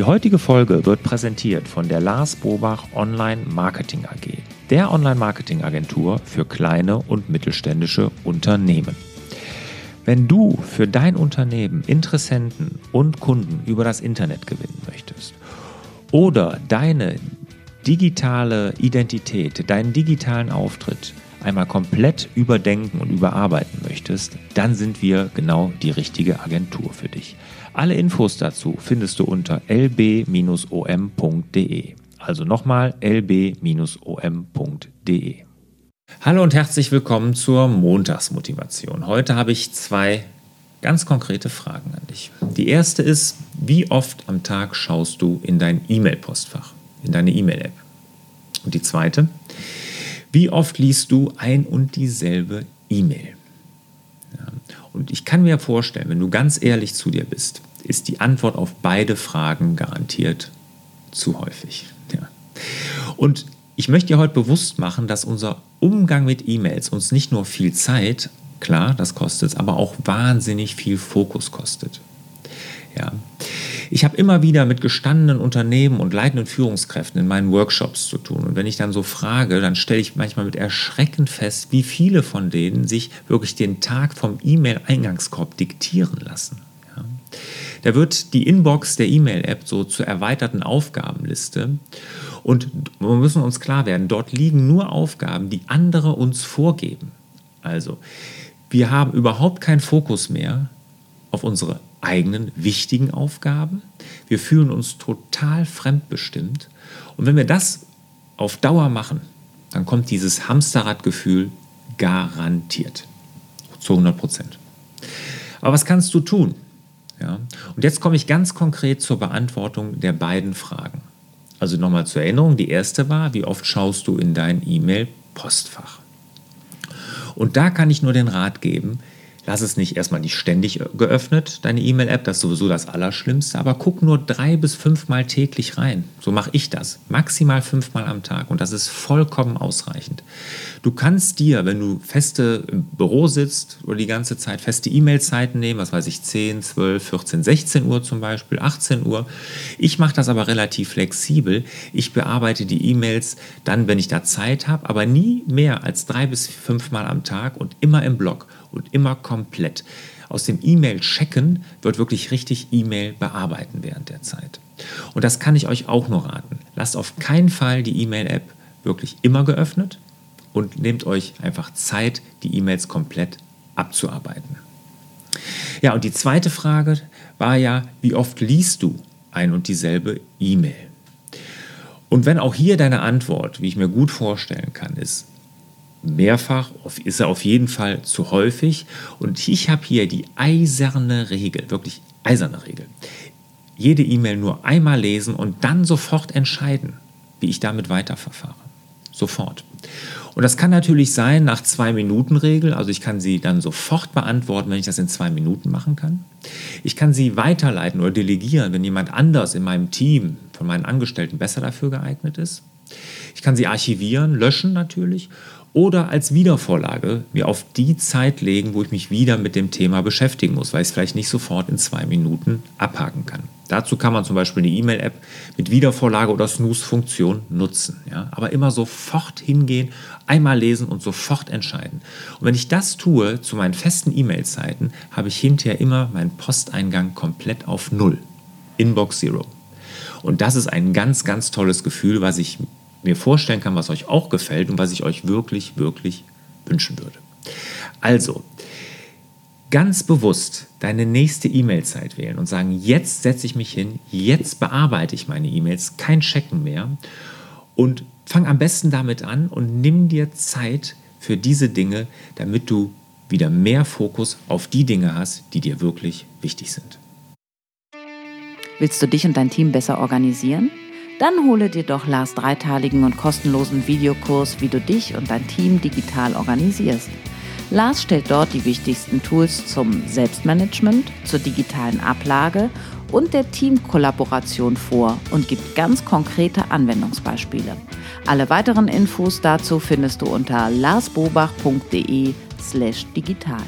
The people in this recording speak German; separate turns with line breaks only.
Die heutige Folge wird präsentiert von der Lars Bobach Online Marketing AG, der Online-Marketing-Agentur für kleine und mittelständische Unternehmen. Wenn du für dein Unternehmen Interessenten und Kunden über das Internet gewinnen möchtest oder deine digitale Identität, deinen digitalen Auftritt einmal komplett überdenken und überarbeiten möchtest, dann sind wir genau die richtige Agentur für dich. Alle Infos dazu findest du unter lb-om.de. Also nochmal lb-om.de. Hallo und herzlich willkommen zur Montagsmotivation. Heute habe ich zwei ganz konkrete Fragen an dich. Die erste ist, wie oft am Tag schaust du in dein E-Mail-Postfach, in deine E-Mail-App? Und die zweite, wie oft liest du ein und dieselbe E-Mail? Und ich kann mir vorstellen, wenn du ganz ehrlich zu dir bist, ist die Antwort auf beide Fragen garantiert zu häufig. Ja. Und ich möchte dir heute bewusst machen, dass unser Umgang mit E-Mails uns nicht nur viel Zeit, klar, das kostet, aber auch wahnsinnig viel Fokus kostet. Ja. Ich habe immer wieder mit gestandenen Unternehmen und leitenden Führungskräften in meinen Workshops zu tun. Und wenn ich dann so frage, dann stelle ich manchmal mit Erschrecken fest, wie viele von denen sich wirklich den Tag vom E-Mail-Eingangskorb diktieren lassen. Ja. Da wird die Inbox der E-Mail-App so zur erweiterten Aufgabenliste. Und wir müssen uns klar werden, dort liegen nur Aufgaben, die andere uns vorgeben. Also, wir haben überhaupt keinen Fokus mehr auf unsere eigenen wichtigen Aufgaben. Wir fühlen uns total fremdbestimmt. Und wenn wir das auf Dauer machen, dann kommt dieses Hamsterradgefühl garantiert. Zu 100 Prozent. Aber was kannst du tun? Ja? Und jetzt komme ich ganz konkret zur Beantwortung der beiden Fragen. Also nochmal zur Erinnerung, die erste war, wie oft schaust du in dein E-Mail-Postfach? Und da kann ich nur den Rat geben, Lass es nicht erstmal nicht ständig geöffnet, deine E-Mail-App, das ist sowieso das Allerschlimmste, aber guck nur drei bis fünfmal täglich rein. So mache ich das. Maximal fünfmal am Tag und das ist vollkommen ausreichend. Du kannst dir, wenn du feste im Büro sitzt oder die ganze Zeit feste E-Mail-Zeiten nehmen, was weiß ich, 10, 12, 14, 16 Uhr zum Beispiel, 18 Uhr. Ich mache das aber relativ flexibel. Ich bearbeite die E-Mails dann, wenn ich da Zeit habe, aber nie mehr als drei bis fünfmal am Tag und immer im Blog und immer komplett. Aus dem E-Mail-Checken wird wirklich richtig E-Mail bearbeiten während der Zeit. Und das kann ich euch auch nur raten. Lasst auf keinen Fall die E-Mail-App wirklich immer geöffnet und nehmt euch einfach Zeit, die E-Mails komplett abzuarbeiten. Ja, und die zweite Frage war ja, wie oft liest du ein und dieselbe E-Mail? Und wenn auch hier deine Antwort, wie ich mir gut vorstellen kann, ist mehrfach, ist er auf jeden Fall zu häufig. Und ich habe hier die eiserne Regel, wirklich eiserne Regel. Jede E-Mail nur einmal lesen und dann sofort entscheiden, wie ich damit weiterverfahre. Sofort. Und das kann natürlich sein nach zwei Minuten Regel, also ich kann sie dann sofort beantworten, wenn ich das in zwei Minuten machen kann. Ich kann sie weiterleiten oder delegieren, wenn jemand anders in meinem Team von meinen Angestellten besser dafür geeignet ist. Ich kann sie archivieren, löschen natürlich oder als Wiedervorlage mir auf die Zeit legen, wo ich mich wieder mit dem Thema beschäftigen muss, weil ich es vielleicht nicht sofort in zwei Minuten abhaken kann. Dazu kann man zum Beispiel eine E-Mail-App mit Wiedervorlage oder Snooze-Funktion nutzen. Ja? Aber immer sofort hingehen, einmal lesen und sofort entscheiden. Und wenn ich das tue zu meinen festen E-Mail-Zeiten, habe ich hinterher immer meinen Posteingang komplett auf Null. Inbox Zero. Und das ist ein ganz, ganz tolles Gefühl, was ich mir vorstellen kann, was euch auch gefällt und was ich euch wirklich, wirklich wünschen würde. Also, ganz bewusst deine nächste E-Mail-Zeit wählen und sagen, jetzt setze ich mich hin, jetzt bearbeite ich meine E-Mails, kein Checken mehr und fang am besten damit an und nimm dir Zeit für diese Dinge, damit du wieder mehr Fokus auf die Dinge hast, die dir wirklich wichtig sind.
Willst du dich und dein Team besser organisieren? Dann hole dir doch Lars dreiteiligen und kostenlosen Videokurs, wie du dich und dein Team digital organisierst. Lars stellt dort die wichtigsten Tools zum Selbstmanagement, zur digitalen Ablage und der Teamkollaboration vor und gibt ganz konkrete Anwendungsbeispiele. Alle weiteren Infos dazu findest du unter larsbobach.de slash digital.